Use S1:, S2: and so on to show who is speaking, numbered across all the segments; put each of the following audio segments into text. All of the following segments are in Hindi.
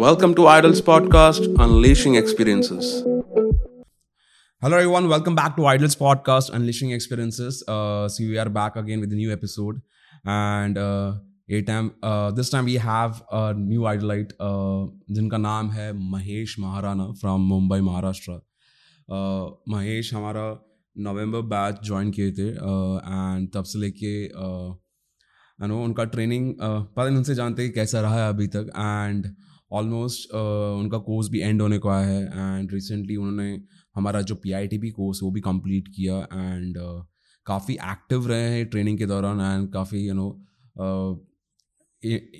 S1: Welcome to Idol's podcast, Unleashing Experiences. Hello, everyone. Welcome back to Idol's podcast, Unleashing Experiences. Uh, so we are back again with a new episode, and uh, a time uh, this time we have a new idolite, uh, जिनका नाम है महेश महाराणा फ्रॉम मुंबई महाराष्ट्र महेश हमारा नवंबर बैच ज्वाइन किए थे एंड तब से लेके नो उनका ट्रेनिंग पता नहीं उनसे जानते कि कैसा रहा है अभी तक एंड ऑलमोस्ट uh, उनका कोर्स भी एंड होने को आया है एंड रिसेंटली उन्होंने हमारा जो P I T B course वो भी कंप्लीट किया एंड uh, काफ़ी एक्टिव रहे हैं ट्रेनिंग के दौरान एंड काफ़ी you know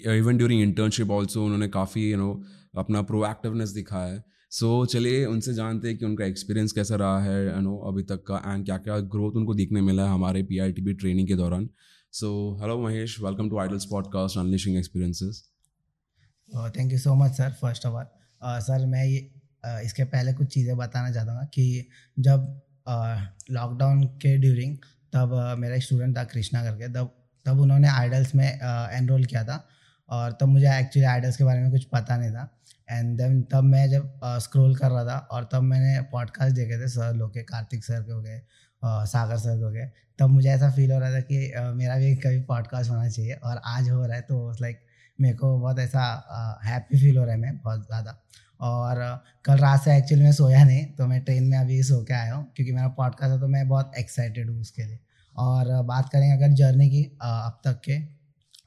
S1: even during internship also उन्होंने काफ़ी यू नो अपना प्रोएक्टिवनेस दिखाया है। सो so, चलिए उनसे जानते हैं कि उनका एक्सपीरियंस कैसा रहा है यू नो अभी तक का एंड क्या क्या ग्रोथ उनको देखने मिला है हमारे पी ट्रेनिंग के दौरान। So hello Mahesh welcome to Idols podcast unleashing experiences
S2: thank you so much sir first of all sir मैं ये uh, इसके पहले कुछ चीज़ें बताना चाहता हूँ कि जब लॉकडाउन uh, के ड्यूरिंग तब uh, मेरा स्टूडेंट था कृष्णा करके तब तब उन्होंने आइडल्स में एनरोल किया था और तब मुझे एक्चुअली आइडल्स के बारे में कुछ पता नहीं था। एंड देन तब मैं जब स्क्रॉल कर रहा था और तब मैंने पॉडकास्ट देखे थे सर लोग के कार्तिक सर के हो गए सागर सर के हो गए तब मुझे ऐसा फील हो रहा था कि मेरा भी कभी पॉडकास्ट होना चाहिए और आज हो रहा है तो लाइक मेरे को बहुत ऐसा हैप्पी फील हो रहा है मैं बहुत ज़्यादा। और, कल रात से एक्चुअली मैं सोया नहीं तो मैं ट्रेन में अभी सो के आया हूँ, क्योंकि मेरा पॉडकास्ट है तो मैं बहुत एक्साइटेड हूँ उसके लिए। और, बात करें अगर जर्नी की अब तक के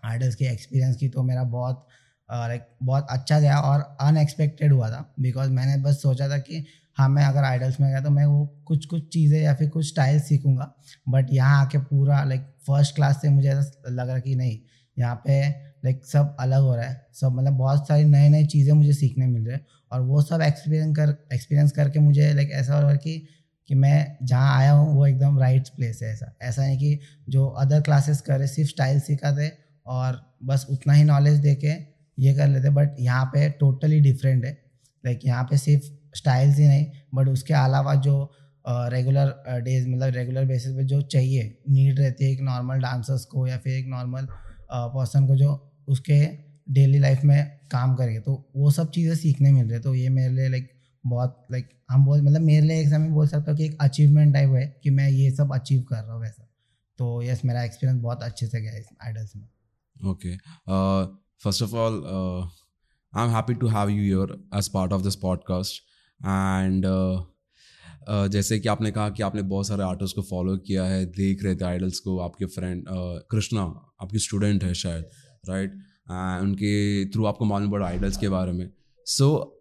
S2: आइडल्स के एक्सपीरियंस की तो मेरा बहुत लाइक बहुत अच्छा गया और अनएक्सपेक्टेड हुआ था। बिकॉज़ मैंने बस सोचा था कि हाँ मैं अगर आइडल्स में गया तो मैं वो कुछ कुछ चीज़ें या फिर कुछ स्टाइल सीखूँगा। बट यहाँ आके पूरा लाइक फ़र्स्ट क्लास से मुझे ऐसा लग रहा कि नहीं, यहाँ पे लाइक सब अलग हो रहा है। सब मतलब बहुत सारी नए नई चीज़ें मुझे सीखने मिल रहे हैं और वो सब एक्सपीरियंस कर एक्सपीरियंस करके मुझे लाइक ऐसा हो रहा है कि कि मैं जहाँ आया हूँ, वो एकदम राइट प्लेस है ऐसा। ऐसा नहीं कि जो अदर क्लासेस करे सिर्फ़ स्टाइल सिखाते और बस उतना ही नॉलेज दे के ये कर लेते। बट यहाँ पे टोटली डिफरेंट है। लाइक यहाँ पे सिर्फ़ स्टाइल्स ही नहीं बट उसके अलावा जो रेगुलर डेज़ मतलब रेगुलर बेसिस पे जो चाहिए नीड रहती है एक नॉर्मल डांसर्स को या फिर एक नॉर्मल पर्सन को जो उसके डेली लाइफ में काम करेंगे। तो वो सब चीज़ें सीखने मिल रही है। तो ये मेरे लिए लाइक बहुत लाइक हम बोल मतलब मेरे लिए एक समय बोल सकता हूँ कि एक अचीवमेंट टाइप है कि मैं ये सब अचीव कर रहा हूँ वैसा। तो यस मेरा एक्सपीरियंस बहुत अच्छे से गया इस आइडल्स में।
S1: Okay first of all I am happy to have you your as part of this podcast and जैसे कि आपने कहा कि आपने बहुत सारे आर्टिस्ट को फॉलो किया है, देख रहे थे आइडल्स को, आपके फ्रेंड कृष्णा, आपकी स्टूडेंट है शायद। Right right? उनके थ्रू आपको मालूम पड़ा आइडल्स के बारे में सो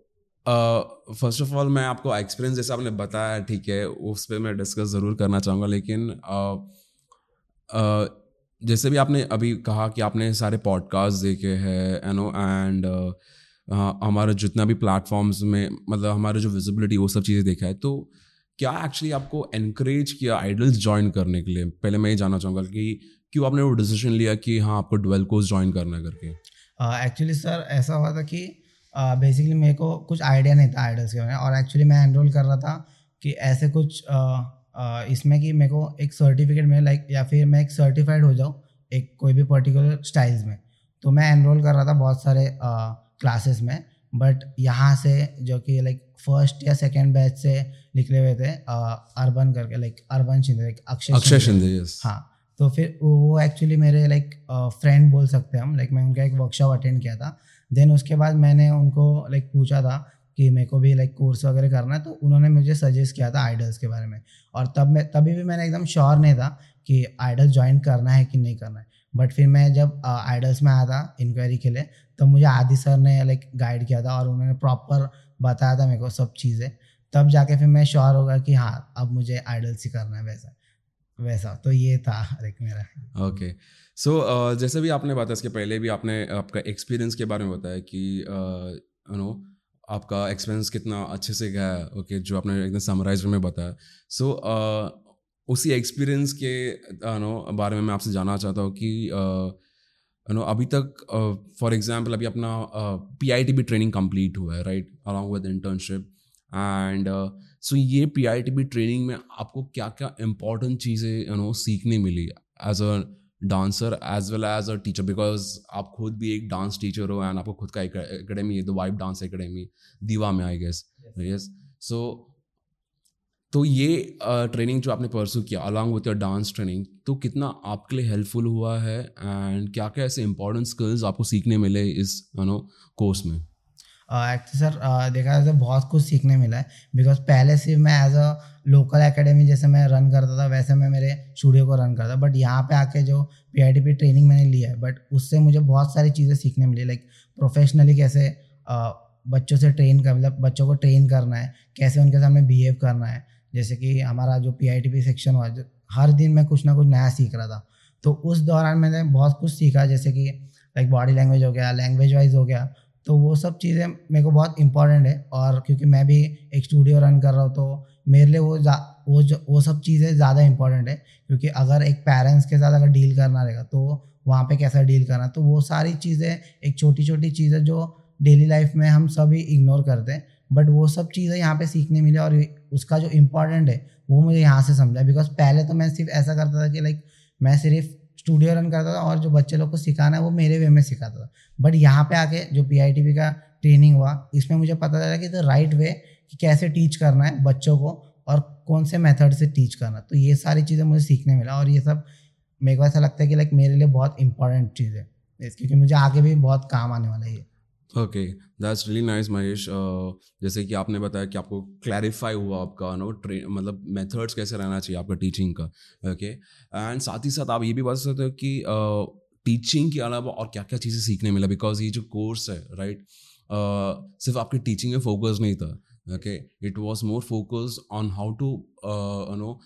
S1: फ़र्स्ट ऑफ़ ऑल मैं आपको एक्सपीरियंस जैसे आपने बताया ठीक है उस पर मैं डिस्कस ज़रूर करना चाहूँगा लेकिन uh, uh, जैसे भी आपने अभी कहा कि आपने सारे पॉडकास्ट देखे हैं यू नो एंड हमारा जितना भी प्लेटफॉर्म्स में मतलब हमारा जो विजिबिलिटी वो सब चीज़ें देखा है तो क्या एक्चुअली आपको इनक्रेज किया आइडल्स ज्वाइन करने के लिए पहले मैं ये जानना चाहूँगा कि क्यों आपने वो डिसीज़न लिया कि हाँ आपको ट्वेल्व कोर्स ज्वाइन करना करके?
S2: एक्चुअली uh, सर ऐसा हुआ था कि बेसिकली uh, मेरे को कुछ आइडिया नहीं था आइडल्स के बारे में और एक्चुअली मैं एनरोल कर रहा था कि ऐसे कुछ uh, uh, इसमें कि मेरे को एक सर्टिफिकेट में लाइक या फिर मैं एक सर्टिफाइड हो जाऊँ एक कोई भी पर्टिकुलर स्टाइल्स में। तो मैं एनरोल कर रहा था बहुत सारे क्लासेस में बट यहाँ से जो कि लाइक फ़र्स्ट या सेकेंड बैच से निकले हुए थे अर्बन करके लाइक अर्बन शिंदे अक्षय
S1: अक्षय शिंदे।
S2: हाँ तो फिर वो एक्चुअली मेरे लाइक फ्रेंड बोल सकते हैं हम। लाइक मैं उनका एक वर्कशॉप अटेंड किया था। देन उसके बाद मैंने उनको लाइक पूछा था कि मेरे को भी लाइक कोर्स वगैरह करना है। तो उन्होंने मुझे सजेस्ट किया था आइडल्स के बारे में। और तब मैं, तभी भी मैंने एकदम श्योर नहीं था कि आइडल्स ज्वाइन करना है कि नहीं करना है। बट फिर मैं जब आइडल्स में आया था इंक्वायरी के लिए तो मुझे आदि सर ने लाइक गाइड किया था और उन्होंने प्रॉपर बताया था मेरे को सब चीज़ें। तब जाके फिर मैं श्योर होगा कि हाँ अब मुझे आइडल्स ही करना है वैसा। वैसा तो ये था लाइक मेरा।
S1: ओके सो uh, जैसे भी आपने बताया इसके पहले भी आपने आपका एक्सपीरियंस के बारे में बताया कि यू नो आपका एक्सपीरियंस कितना अच्छे से गया ओके okay, जो आपने एकदम समराइज में बताया। सो so, uh, उसी एक्सपीरियंस के नो बारे में मैं आपसे जानना चाहता हूँ कि नो अभी तक फॉर एग्जांपल अभी अपना P I T B training complete हुआ है right along with internship and so ये P I T B training में आपको क्या क्या इम्पोर्टेंट चीज़ें यू नो सीखने मिली as a dancer as well as a teacher because आप खुद भी एक डांस टीचर हो एंड आपको खुद का एकेडमी है द वाइब डांस एकेडमी दीवा में आई गेस यस सो तो ये ट्रेनिंग uh, जो आपने परसू किया along with your dance training तो कितना आपके लिए हेल्पफुल हुआ है? एंड क्या क्या ऐसे इंपॉर्टेंट स्किल्स आपको सीखने मिले इस यू नो कोर्स में?
S2: एक्चुअली सर देखा जाए तो बहुत कुछ सीखने मिला है। बिकॉज़ पहले से मैं एज अ लोकल एकेडमी जैसे मैं रन करता था, वैसे मैं मेरे स्टूडियो को रन करता बट यहाँ पे आके जो पीआईटीपी ट्रेनिंग मैंने लिया है बट उससे मुझे बहुत सारी चीज़ें सीखने मिली लाइक प्रोफेशनली कैसे बच्चों से ट्रेन कर मतलब बच्चों को ट्रेन करना है, कैसे उनके सामने बिहेव करना है। जैसे कि हमारा जो पीआईटीपी सेक्शन हुआ हर दिन मैं कुछ ना कुछ नया सीख रहा था। तो उस दौरान मैंने बहुत कुछ सीखा, जैसे कि लाइक बॉडी लैंग्वेज हो गया लैंग्वेज वाइज हो गया। तो वो सब चीज़ें मेरे को बहुत इंपॉर्टेंट है और क्योंकि मैं भी एक स्टूडियो रन कर रहा हूँ तो मेरे लिए वो जा, वो जो, वो सब चीज़ें ज़्यादा इंपॉर्टेंट है। क्योंकि अगर एक पेरेंट्स के साथ अगर डील करना रहेगा तो वहाँ पे कैसा डील करना तो वो सारी चीज़ें, एक छोटी छोटी चीज़ें जो डेली लाइफ में हम सभी इग्नोर करते हैं। बट वो सब चीज़ें यहाँ पे सीखने मिले और उसका जो इम्पोर्टेंट है, वो मुझे यहाँ से समझा। बिकॉज़ पहले तो मैं सिर्फ़ ऐसा करता था कि लाइक मैं सिर्फ़ स्टूडियो रन करता था और जो बच्चे लोग को सिखाना है वो मेरे वे में सिखाता था। बट यहाँ पे आके जो पी का ट्रेनिंग हुआ इसमें मुझे पता चला कि द राइट वे कि कैसे टीच करना है बच्चों को और कौन से मेथड से टीच करना तो ये सारी चीज़ें मुझे सीखने मिला और ये सब मेरे को ऐसा लगता है कि लाइक मेरे लिए बहुत इंपॉर्टेंट चीज़ है। क्योंकि मुझे आगे भी बहुत काम आने वाला है ये।
S1: Okay that's really nice Mahesh जैसे कि आपने बताया कि आपको क्लैरिफाई हुआ आपका नो ट्रेन मतलब मेथड्स कैसे रहना चाहिए आपका टीचिंग का। ओके एंड साथ ही साथ आप ये भी बता सकते हो कि टीचिंग uh, के अलावा और क्या क्या चीज़ें सीखने मिला? बिकॉज़ ये जो कोर्स है राइट uh, सिर्फ़ आपकी टीचिंग में फोकस नहीं था। Okay it was more focus on how to know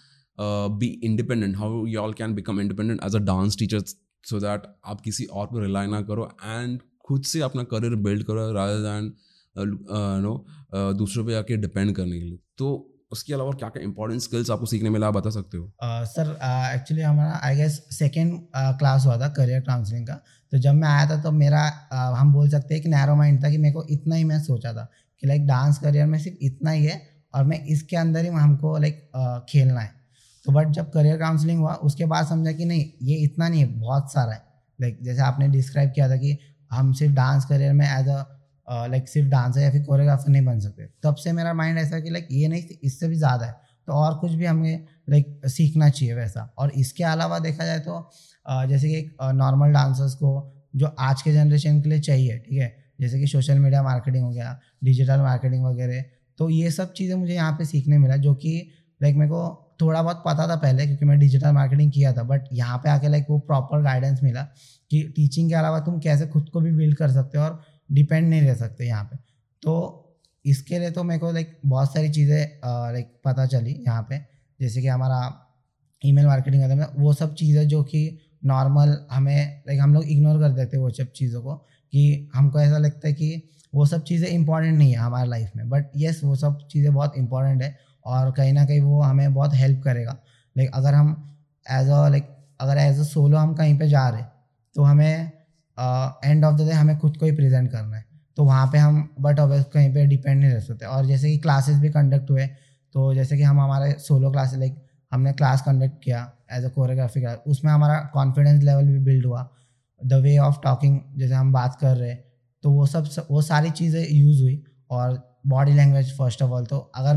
S1: be independent how you all can become independent as a dance teacher so that आप किसी और पर रिलाई ना करो। एंड खुद से अपना करियर बिल्ड करो रादर दैन नो दूसरों पे आके डिपेंड करने के लिए। तो उसके अलावा क्या क्या इंपॉर्टेंट स्किल्स आपको सीखने मिला आप बता सकते हो?
S2: सर uh, एक्चुअली uh, हमारा आई गेस सेकेंड क्लास हुआ था करियर काउंसलिंग का। तो जब मैं आया था तो मेरा uh, हम बोल सकते हैं कि नैरो माइंड था कि मेरे को इतना ही मैं सोचा था कि लाइक डांस करियर में सिर्फ़ इतना ही है और मैं इसके अंदर ही हमको लाइक uh, खेलना है। तो बट जब करियर काउंसलिंग हुआ उसके बाद समझा कि नहीं ये इतना नहीं है बहुत सारा है। लाइक जैसे आपने डिस्क्राइब किया था कि हम सिर्फ़ डांस करियर में एज अ लाइक सिर्फ़ डांसर या फिर कोरियोग्राफर नहीं बन सकते। तब से मेरा माइंड ऐसा कि लाइक ये नहीं इससे भी ज़्यादा है। तो और कुछ भी हमें लाइक सीखना चाहिए वैसा। और इसके अलावा देखा जाए तो uh, जैसे कि एक नॉर्मल डांसर्स को जो आज के जनरेशन के लिए चाहिए ठीक है? जैसे कि सोशल मीडिया मार्केटिंग हो गया डिजिटल मार्केटिंग वगैरह। तो ये सब चीज़ें मुझे यहाँ पे सीखने मिला जो कि लाइक मेरे को थोड़ा बहुत पता था पहले, क्योंकि मैं डिजिटल मार्केटिंग किया था बट यहाँ पे आके लाइक वो प्रॉपर गाइडेंस मिला कि टीचिंग के अलावा तुम कैसे खुद को भी बिल्ड कर सकते हो और डिपेंड नहीं रह सकते यहाँ पे। तो इसके लिए तो मेरे को लाइक बहुत सारी चीज़ें लाइक पता चली यहाँ पे, जैसे कि हमारा ईमेल मार्केटिंग करते वो सब चीज़ें जो कि नॉर्मल हमें लाइक हम लोग इग्नोर कर देते हैं वो सब चीज़ों को कि हमको ऐसा लगता है कि वो सब चीज़ें इंपॉर्टेंट नहीं है हमारे लाइफ में बट येस वो सब चीज़ें बहुत इंपॉर्टेंट है। और कहीं ना कहीं वो हमें बहुत हेल्प करेगा। लाइक अगर हम एज अ लाइक अगर एज अ सोलो हम कहीं पे जा रहे तो हमें एंड ऑफ़ द डे हमें खुद को ही प्रेजेंट करना है। तो वहाँ पे हम बट ऑब्वियस कहीं पे डिपेंड नहीं रह सकते। और जैसे कि क्लासेस भी कंडक्ट हुए तो जैसे कि हम हमारे सोलो क्लासेस लाइक हमने क्लास कंडक्ट किया एज अ कोरियोग्राफी क्लास उसमें हमारा कॉन्फिडेंस लेवल भी बिल्ड हुआ। द वे ऑफ़ टॉकिंग जैसे हम बात कर रहे तो वो सब, वो सारी चीज़ें यूज़ हुई। और body language first of all तो अगर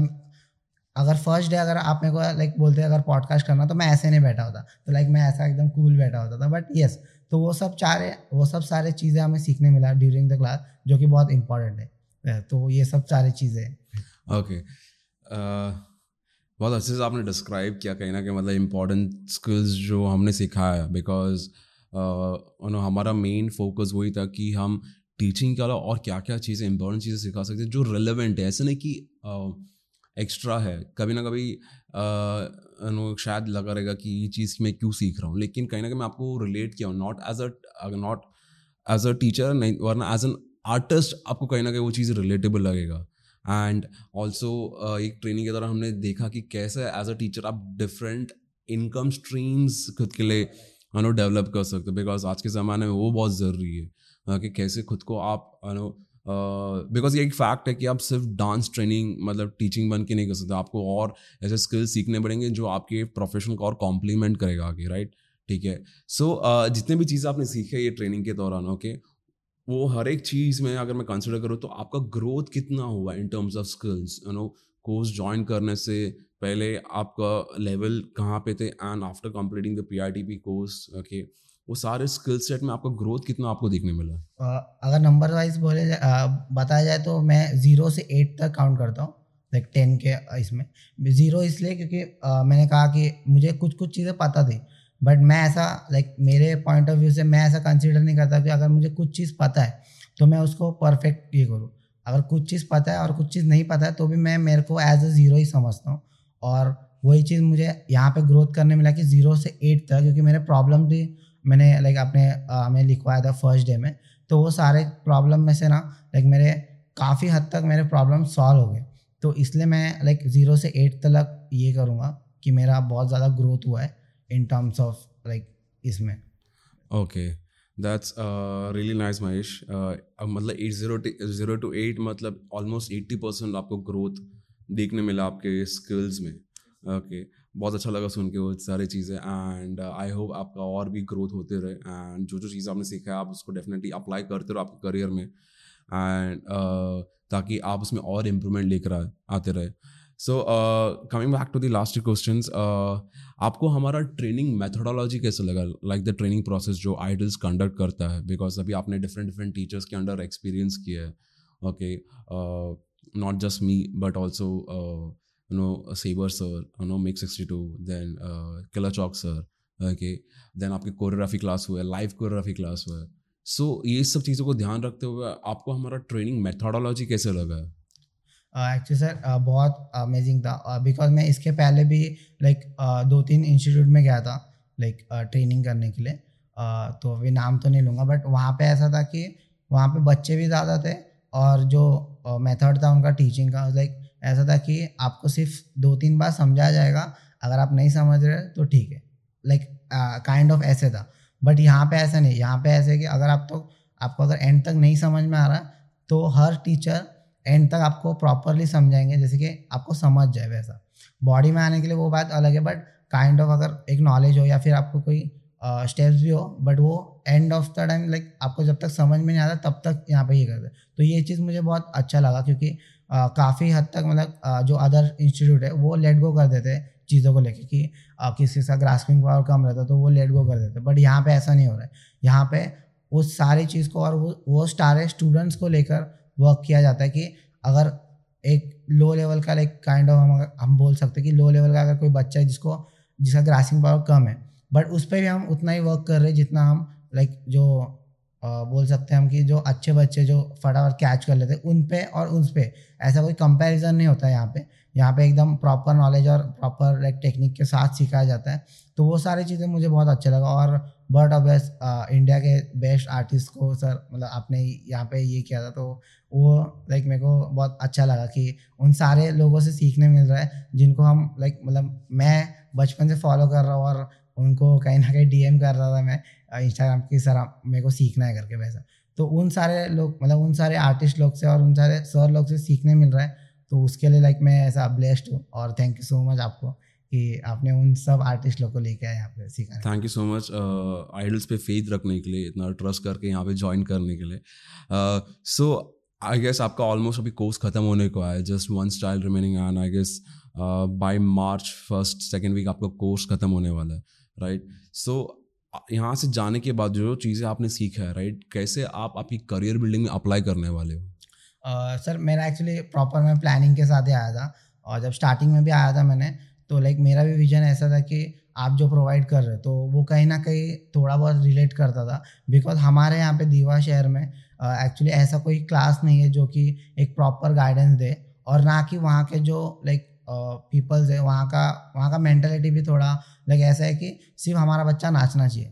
S2: अगर फ़र्स्ट डे अगर आप मेरे को लाइक बोलते अगर पॉडकास्ट करना तो मैं ऐसे नहीं बैठा होता। तो लाइक मैं ऐसा एकदम कूल बैठा होता था। बट येस तो वो सब चारे वो सब सारे चीज़ें हमें सीखने मिला ड्यूरिंग द क्लास जो कि बहुत इंपॉर्टेंट है। तो ये सब सारी चीज़ें
S1: ओके बहुत अच्छे से आपने डिस्क्राइब किया कहीं ना कहीं मतलब इम्पोर्टेंट स्किल्स जो हमने सिखाया बिकॉज़ uh, हमारा मेन फोकस वही था कि हम टीचिंग के अलावा और क्या क्या चीज़ें इंपॉर्टेंट चीज़ें सिखा सकते हैं जो रिलेवेंट है। ऐसे नहीं कि uh, एक्स्ट्रा है। कभी ना कभी नो शायद लगा रहेगा कि ये चीज़ मैं क्यों सीख रहा हूँ। लेकिन कहीं ना कहीं मैं आपको रिलेट किया हूँ not as a not as a teacher नहीं, वरना एज एन आर्टिस्ट आपको कहीं ना कहीं वो चीज़ रिलेटेबल लगेगा। एंड ऑल्सो एक ट्रेनिंग के दौरान हमने देखा कि कैसे एज अ टीचर आप डिफरेंट इनकम स्ट्रीम्स खुद के लिए नो डेवलप कर सकते हो। बिकॉज़ आज के ज़माने में वो बहुत ज़रूरी है, कि कैसे खुद को आप नो बिकॉज़ ये एक फैक्ट है कि आप सिर्फ़ डांस ट्रेनिंग मतलब टीचिंग बन के नहीं कर सकते। आपको और ऐसे स्किल्स सीखने पड़ेंगे जो आपके प्रोफेशन को और कॉम्प्लीमेंट करेगा आगे राइट ठीक है? सो so, uh, जितने भी चीज़ें आपने सीखे ये ट्रेनिंग के दौरान ओके वो हर एक चीज़ में अगर मैं कंसिडर करूँ तो आपका ग्रोथ कितना हुआ in terms of skills you know course join करने से पहले आपका लेवल कहाँ पे थे? And after completing the P course okay वो सारे स्किल सेट में आपका ग्रोथ कितना आपको देखने मिला?
S2: अगर नंबर वाइज बोले बताया जाए तो मैं ज़ीरो से एट तक काउंट करता हूँ लाइक टेन के इसमें। ज़ीरो इसलिए क्योंकि आ, मैंने कहा कि मुझे कुछ कुछ चीज़ें पता थी बट मैं ऐसा लाइक मेरे पॉइंट ऑफ़ व्यू से मैं ऐसा कंसिडर नहीं करता कि अगर मुझे कुछ चीज़ पता है तो मैं उसको परफेक्ट ये करूँ। अगर कुछ चीज़ पता है और कुछ चीज़ नहीं पता है तो भी मैं मेरे को एज अ ज़ीरो ही समझता हूँ। और वही चीज़ मुझे यहाँ पे ग्रोथ करने मिला कि ज़ीरो से एट तक क्योंकि मेरे प्रॉब्लम थी मैंने लाइक अपने हमें लिखवाया था फ़र्स्ट डे में तो वो सारे प्रॉब्लम में से ना लाइक मेरे काफ़ी हद तक मेरे प्रॉब्लम सॉल्व हो गए। तो इसलिए मैं लाइक ज़ीरो से एट तक ये करूँगा कि मेरा बहुत ज़्यादा ग्रोथ हुआ है इन टर्म्स ऑफ़ लाइक इसमें।
S1: Okay that's really nice Mahesh मतलब at zero zero to eight मतलब ऑलमोस्ट एट्टी परसेंट आपको ग्रोथ देखने मिला आपके स्किल्स में। Okay okay. बहुत अच्छा लगा सुन के वो सारी चीज़ें। एंड आई होप आपका और भी ग्रोथ होते रहे। एंड जो जो चीज़ आपने सीखा है आप उसको डेफिनेटली अप्लाई करते रहो आपके करियर में। एंड uh, ताकि आप उसमें और इम्प्रूवमेंट लेकर आते रहे। So coming back to the last question आपको हमारा ट्रेनिंग मेथोडोलॉजी कैसे लगा? लाइक द ट्रेनिंग प्रोसेस जो आइडल्स कंडक्ट करता है। बिकॉज़ अभी आपने डिफरेंट डिफरेंट टीचर्स के अंडर एक्सपीरियंस किया है। Okay not just me but also you know Saber sir, you know Make 62, then uh, Killer Chalk sir, okay, then आपके कोरियोग्राफी क्लास हुआ है लाइव कोरियोग्राफी क्लास हुआ है सो ये सब चीज़ों को ध्यान रखते हुए आपको हमारा ट्रेनिंग मेथोडोलॉजी कैसे लगा?
S2: एक्चुअली uh, सर बहुत अमेजिंग था। बिकॉज़ uh, मैं इसके पहले भी लाइक दो तीन इंस्टीट्यूट में गया था लाइक ट्रेनिंग uh, करने के लिए। Uh, तो अभी नाम तो नहीं लूँगा बट वहाँ पे ऐसा था कि वहाँ पे बच्चे भी ज़्यादा थे और जो मेथड था उनका टीचिंग का लाइक ऐसा था कि आपको सिर्फ़ दो तीन बार समझा जाएगा अगर आप नहीं समझ रहे तो ठीक है। लाइक काइंड ऑफ़ ऐसे था। बट यहाँ पे ऐसा नहीं यहाँ पे ऐसे कि अगर आप तो आपको अगर एंड तक नहीं समझ में आ रहा तो हर टीचर एंड तक आपको प्रॉपरली समझाएँगे जैसे कि आपको समझ जाए वैसा। बॉडी में आने के लिए वो बात अलग है बट काइंड ऑफ़ अगर एक नॉलेज हो या फिर आपको कोई स्टेप्स uh, भी हो बट वो end of the time like आपको जब तक समझ में नहीं आता तब तक यहाँ पे ये करते तो ये चीज़ मुझे बहुत अच्छा लगा क्योंकि काफ़ी हद तक मतलब जो अदर इंस्टीट्यूट है, वो लेट गो कर देते चीज़ों को लेके कि किसी का ग्रास्पिंग पावर कम रहता तो वो लेट गो कर देते। बट यहाँ पे ऐसा नहीं हो रहा है। यहाँ पे उस सारी चीज़ को और वो वो सारे स्टूडेंट्स को लेकर वर्क किया जाता है कि अगर एक लो लेवल का लाइक काइंड ऑफ़ हम हम बोल सकते हैं कि लो लेवल का अगर कोई बच्चा है जिसको, जिसका ग्रासिंग पावर कम है। बट उस पर भी हम उतना ही वर्क कर रहे हैं जितना हम लाइक जो बोल सकते हैं हम कि जो अच्छे बच्चे जो फटाफट कैच कर लेते हैं, उन पे और उन पे। ऐसा कोई कंपैरिजन नहीं होता है यहाँ पे। यहाँ पे एकदम प्रॉपर नॉलेज और प्रॉपर लाइक टेक्निक के साथ सिखाया जाता है। तो वो सारी चीज़ें मुझे बहुत अच्छा लगा और बर्ड ऑफ़ बेस्ट इंडिया के बेस्ट आर्टिस्ट को सर मतलब आपने यहाँ पे ये किया था तो वो लाइक मेरे को बहुत अच्छा लगा कि उन सारे लोगों से सीखने मिल रहा है, जिनको हम लाइक मतलब मैं बचपन से फॉलो कर रहा हूँ और उनको कहीं ना कहीं डीएम कर रहा था मैं इंस्टाग्राम की सर मेरे को सीखना है करके वैसा। तो उन सारे लोग मतलब उन सारे आर्टिस्ट लोग से और उन सारे सर लोग से सीखने मिल रहा है। तो उसके लिए लाइक मैं ऐसा ब्लेस्ड हूँ और थैंक यू सो मच आपको कि आपने उन सब आर्टिस्ट लोग को लेके आए यहाँ पे सीखा
S1: thank you so much Idols पे फेथ रखने के लिए, इतना ट्रस्ट करके यहाँ पे ज्वाइन करने के लिए। सो आई गेस आपका ऑलमोस्ट अभी कोर्स खत्म होने को आया just one style remaining and I guess by March first second week आपका कोर्स खत्म होने वाला है। राइट सो यहाँ से जाने के बाद जो चीज़ें आपने सीखा है राइट कैसे आप आपकी करियर बिल्डिंग में अप्लाई करने वाले हो?
S2: सर, मेरा एक्चुअली प्रॉपर मैं प्लानिंग के साथ ही आया था और जब स्टार्टिंग में भी आया था मैंने तो लाइक मेरा भी विजन ऐसा था कि आप जो प्रोवाइड कर रहे हो तो वो कहीं ना कहीं थोड़ा बहुत रिलेट करता था बिकॉज़ हमारे यहाँ पे दीवा शहर में एक्चुअली ऐसा कोई क्लास नहीं है जो कि एक प्रॉपर गाइडेंस दे और ना कि वहाँ के जो लाइक पीपल्स है, वहाँ का वहाँ का मैंटेलिटी भी थोड़ा लाइक ऐसा है कि सिर्फ़ हमारा बच्चा नाचना चाहिए,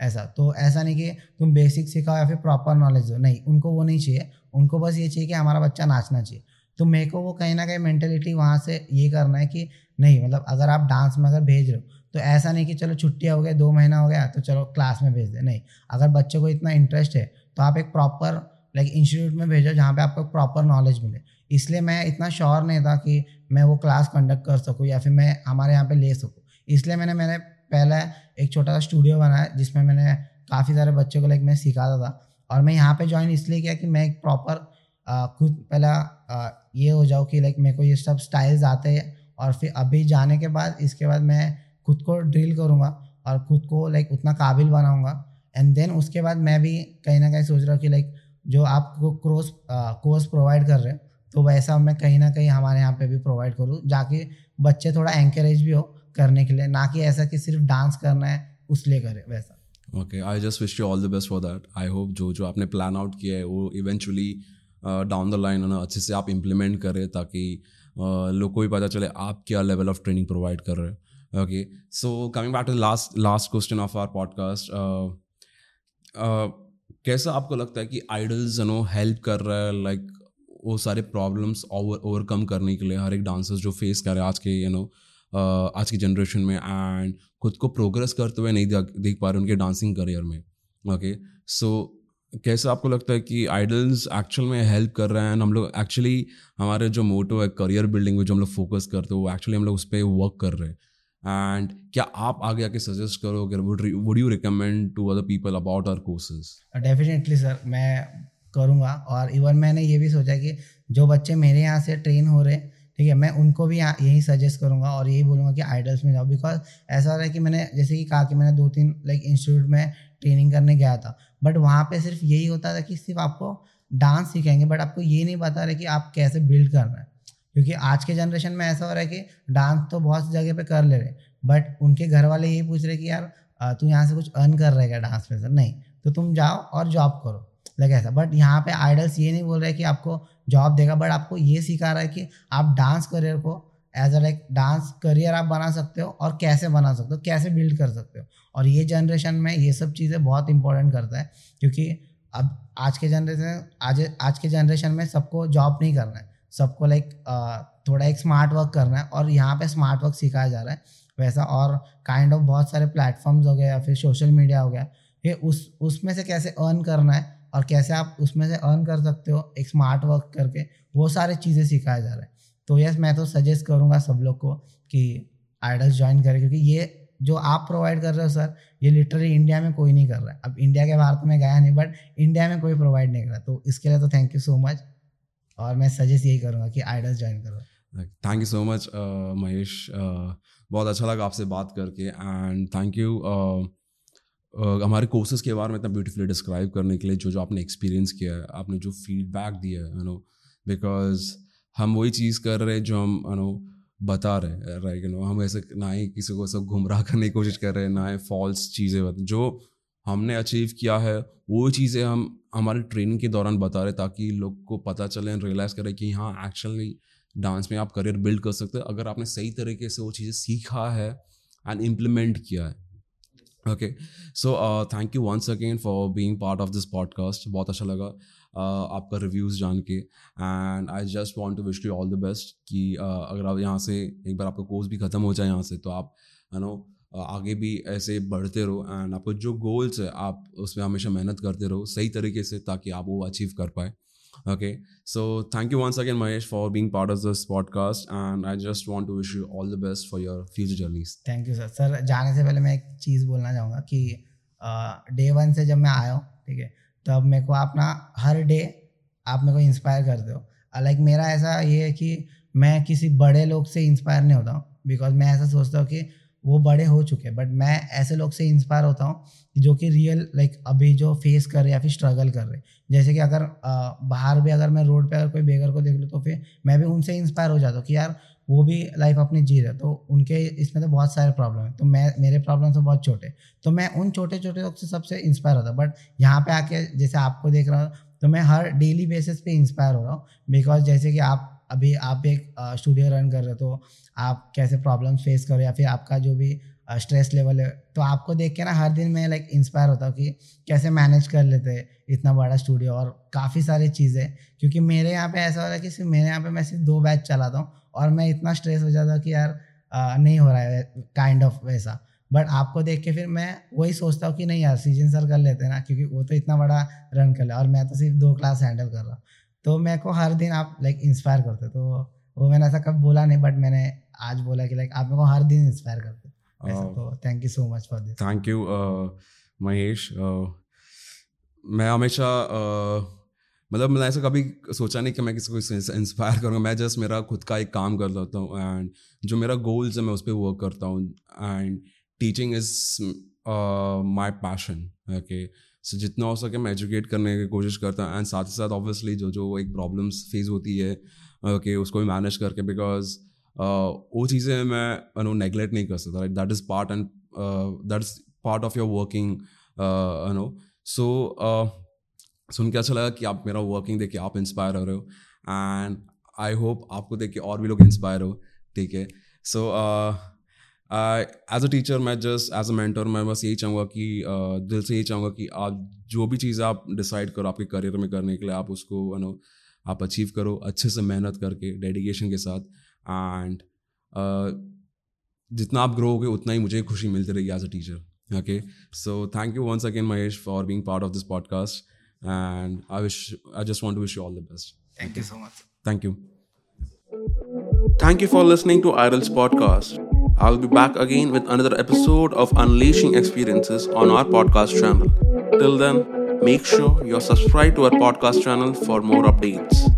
S2: ऐसा। तो ऐसा नहीं कि तुम बेसिक सिखाओ या फिर प्रॉपर नॉलेज दो। नहीं, उनको वो नहीं चाहिए। उनको बस ये चाहिए कि हमारा बच्चा नाचना चाहिए। तो मेरे को वो कहीं ना कहीं मैंटेलिटी वहाँ से ये करना है कि नहीं मतलब अगर आप डांस में अगर भेज रहे हो तो ऐसा नहीं कि चलो छुट्टियाँ हो गया दो महीना हो गया तो चलो क्लास में भेज दे। नहीं, अगर बच्चे को इतना इंटरेस्ट है तो आप एक प्रॉपर लाइक इंस्टीट्यूट में भेजो जहाँ पे आपको प्रॉपर नॉलेज मिले। इसलिए मैं इतना श्योर नहीं था कि मैं वो क्लास कंडक्ट कर सकूँ या फिर मैं हमारे यहाँ पे ले सकूँ। इसलिए मैंने मैंने पहले एक छोटा सा स्टूडियो बनाया जिसमें मैंने काफ़ी सारे बच्चों को लाइक मैं सिखाता था। और मैं यहाँ पे ज्वाइन इसलिए किया कि मैं एक प्रॉपर खुद पहला ये हो जाऊँ कि लाइक मेरे को ये सब स्टाइल्स आते हैं और फिर अभी जाने के बाद इसके बाद मैं खुद को ड्रिल करूँगा और खुद को लाइक उतना काबिल बनाऊँगा। एंड देन उसके बाद मैं भी कहीं ना कहीं सोच रहा हूँ कि लाइक जो आपको कोर्स कोर्स प्रोवाइड कर रहे हैं तो वैसा मैं कहीं ना कहीं हमारे यहाँ पे भी प्रोवाइड करूँ जाके बच्चे थोड़ा एंकरेज भी हो करने के लिए ना कि ऐसा कि सिर्फ़ डांस करना है उस लिए करे वैसा।
S1: Okay I just wish you all the best for that I hope जो जो आपने प्लान आउट किया है वो इवेंचुअली डाउन द लाइन ना अच्छे से आप इम्प्लीमेंट करें ताकि uh, लोग को भी पता चले आप क्या लेवल ऑफ़ ट्रेनिंग प्रोवाइड कर रहे हैं। Okay so coming back to last last question of our podcast कैसा आपको लगता है कि आइडल्स नो हेल्प कर रहा है लाइक वो सारे प्रॉब्लम्स ओवर ओवरकम करने के लिए हर एक डांसर्स जो फेस कर रहे हैं आज के यू नो आज की जनरेशन में एंड खुद को प्रोग्रेस करते हुए नहीं देख पा रहे उनके डांसिंग करियर में। ओके सो कैसे आपको लगता है कि आइडल्स एक्चुअल में हेल्प कर रहे हैं? हम लोग एक्चुअली हमारे जो मोटो है करियर बिल्डिंग में जो हम लोग फोकस करते हैं, वो एक्चुअली हम लोग उस पर वर्क कर रहे हैं। एंड क्या आप आगे आके सजेस्ट करोगे? Would you recommend to other people about our courses
S2: definitely sir मैं करूँगा। और इवन मैंने ये भी सोचा कि जो बच्चे मेरे यहाँ से ट्रेन हो रहे, ठीक है, मैं उनको भी यहाँ सजेस्ट करूँगा और यही बोलूँगा कि आइडल्स में जाओ। बिकॉज़ ऐसा हो रहा है कि मैंने, जैसे कि कहा कि मैंने दो तीन लाइक इंस्टीट्यूट में ट्रेनिंग करने गया था। बट वहाँ पे सिर्फ़ यही होता था कि सिर्फ़ आपको डांस सिखाएँगे। बट आपको ये नहीं बता रहे कि आप कैसे बिल्ड करना है। क्योंकि आज के जनरेशन में ऐसा हो रहा है कि डांस तो बहुत जगह पे कर ले रहे बट उनके घर वाले यही पूछ रहे कि यार तू यहाँ से कुछ अर्न कर रहे क्या डांस में सर नहीं। तो तुम जाओ और जॉब करो। लाइक ऐसा। बट यहाँ पे आइडल्स ये नहीं बोल रहे कि आपको जॉब देगा बट आपको ये सिखा रहा है कि आप डांस करियर को as a like dance career आप बना सकते हो और कैसे बना सकते हो, कैसे बिल्ड कर सकते हो। और ये जनरेशन में ये सब चीज़ें बहुत इंपॉर्टेंट करता है, क्योंकि अब आज के जनरेशन आज आज के जनरेशन में सबको जॉब नहीं करना है। सबको लाइक थोड़ा एक स्मार्ट वर्क करना है और यहाँ पे स्मार्ट वर्क सिखाया जा रहा है। वैसा और काइंड kind ऑफ़ of बहुत सारे प्लेटफॉर्म्स हो गए या फिर सोशल मीडिया हो गया, ये उस, उसमें से कैसे अर्न करना है और कैसे आप उसमें से अर्न कर सकते हो एक स्मार्ट वर्क करके, वो सारी चीज़ें सिखाया जा रहा है। तो यस मैं तो सजेस्ट करूँगा सब लोग को कि आइडल्स ज्वाइन करें, क्योंकि ये जो आप प्रोवाइड कर रहे हो सर ये लिटरली इंडिया में कोई नहीं कर रहा है। अब इंडिया के बाहर तो मैं गया नहीं बट इंडिया में कोई प्रोवाइड नहीं कर रहा। तो इसके लिए तो थैंक यू सो मच और मैं सजेस्ट यही करूँगा कि आइडल्स ज्वाइन करो।
S1: Thank you so much Mahesh बहुत अच्छा लगा आपसे बात करके एंड थैंक यू हमारे कोर्सेज के बारे में इतना ब्यूटीफुली डिस्क्राइब करने के लिए जो जो आपने एक्सपीरियंस किया है, आपने जो फीडबैक दिया है यू नो बिकॉज़ हम वही चीज़ कर रहे हैं जो हम यू नो बता रहे हैं राइट यू नो हम ऐसे ना ही किसी को सब गुमराह करने की कोशिश कर रहे हैं, ना ही फॉल्स चीज़ें बता, जो हमने अचीव किया है, वो चीज़ें हम, हमारे ट्रेनिंग के दौरान बता रहे ताकि लोग को पता चले रियलाइज़ करें कि हाँ एक्चुअली डांस में आप करियर बिल्ड कर सकते हैं। अगर आपने सही तरीके से वो चीज़ें सीखा है एंड इम्प्लीमेंट किया है okay so thank you once again for being part of this podcast बहुत अच्छा लगा uh, आपका रिव्यूज़ जान के. And I just want to wish you all the best कि uh, अगर आप यहाँ से एक बार आपका कोर्स भी ख़त्म हो जाए यहाँ से तो आप यू नो uh, आगे भी ऐसे बढ़ते रहो. एंड आपको जो गोल्स है आप उसमें हमेशा मेहनत करते रहो सही तरीके से ताकि आप वो अचीव कर पाए. Okay, so thank you once again, Mahesh, for being part of this podcast, and I just want to wish you all the best for your future journeys.
S2: Thank you, sir. Sir जाने से पहले मैं एक चीज़ बोलना चाहूँगा कि डे वन से जब मैं आया हूँ ठीक है तब मेरे को अपना हर डे आप मेरे को इंस्पायर करते हो लाइक मेरा ऐसा ये है कि मैं किसी बड़े लोग से इंस्पायर नहीं होता हूँ बिकॉज़ मैं ऐसा सोचता हूँ कि वो बड़े हो चुके हैं। बट मैं ऐसे लोग से इंस्पायर होता हूँ जो कि रियल लाइक अभी जो फेस कर रहे या फिर स्ट्रगल कर रहे जैसे कि अगर बाहर भी अगर मैं रोड पे अगर कोई बेगर को देख लूँ तो फिर मैं भी उनसे इंस्पायर हो जाता हूँ कि यार, वो भी लाइफ अपनी जी रहे तो उनके इसमें तो बहुत सारे प्रॉब्लम है। तो मैं, मेरे प्रॉब्लम तो बहुत छोटे तो मैं उन छोटे छोटे लोग से सबसे इंस्पायर होता बट यहाँ पे आके जैसे आपको देख रहा हूँ तो मैं हर डेली बेसिस पे इंस्पायर हो रहा हूँ। बिकॉज़ जैसे कि आप अभी आप एक स्टूडियो रन कर रहे हो तो आप कैसे प्रॉब्लम फेस करो या फिर आपका जो भी स्ट्रेस लेवल है तो आपको देख के ना हर दिन मैं लाइक इंस्पायर होता हूँ कि कैसे मैनेज कर लेते हैं इतना बड़ा स्टूडियो और काफ़ी सारी चीज़ें। क्योंकि मेरे यहाँ पे ऐसा हो रहा है कि सिर्फ़ मेरे यहाँ पे मैं सिर्फ़ दो बैच चलाता हूँ और मैं इतना स्ट्रेस हो जाता हूँ कि यार आ, नहीं हो रहा है काइंड ऑफ़ वैसा। बट आपको देख के फिर मैं वही सोचता हूँ कि नहीं यार सीज़न सर कर लेते हैं ना क्योंकि वो तो इतना बड़ा रन कर ले और मैं तो सिर्फ़ दो क्लास हैंडल कर रहा हूँ। तो मेरे को हर दिन आप लाइक इंस्पायर करते तो वो मैंने ऐसा कब बोला नहीं बट मैंने आज बोला कि लाइक आप मेरे को हर दिन इंस्पायर करते तो thank you so much for this
S1: thank you Mahesh uh, मैं हमेशा uh, मतलब मैंने ऐसा कभी सोचा नहीं कि मैं किसी को इंस्पायर करूँगा। मैं जस्ट मेरा खुद का एक काम कर लेता हूँ एंड जो मेरा गोल्स है मैं उस पर वर्क करता हूँ। And teaching is my passion okay so जितना हो सके मैं एजुकेट करने की कोशिश करता हूँ। एंड साथ ही साथ ऑब्वियसली जो जो एक प्रॉब्लम्स फेस होती है ओके okay, उसको भी मैनेज करके बिकॉज़ uh, वो चीज़ें मैं नो नेगलेक्ट नहीं कर सकता। Right that is part and that is part of your working no so सुन के अच्छा लगा कि आप मेरा वर्किंग देख के आप इंस्पायर हो रहे हो। एंड आई होप आपको देख के और भी लोग इंस्पायर हो। ठीक है। सो एज अ टीचर मैं जस्ट एज अ मेंटर मैं बस यही चाहूँगा कि uh, दिल से यही चाहूँगा कि आप जो भी चीज़ आप डिसाइड करो आपके करियर में करने के लिए आप उसको यू नो आप अचीव करो अच्छे से मेहनत करके डेडिकेशन के साथ। एंड uh, जितना आप ग्रो होगे उतना ही मुझे खुशी मिलती रहेगी as a teacher okay so thank you once again Mahesh for being part of this podcast and I wish I just want to wish you all the best
S2: thank you so much
S1: thank you
S3: thank you for listening to IRL's podcast. I'll be back again with another episode of Unleashing Experiences on our podcast channel. Till then, make sure you're subscribed to our podcast channel for more updates.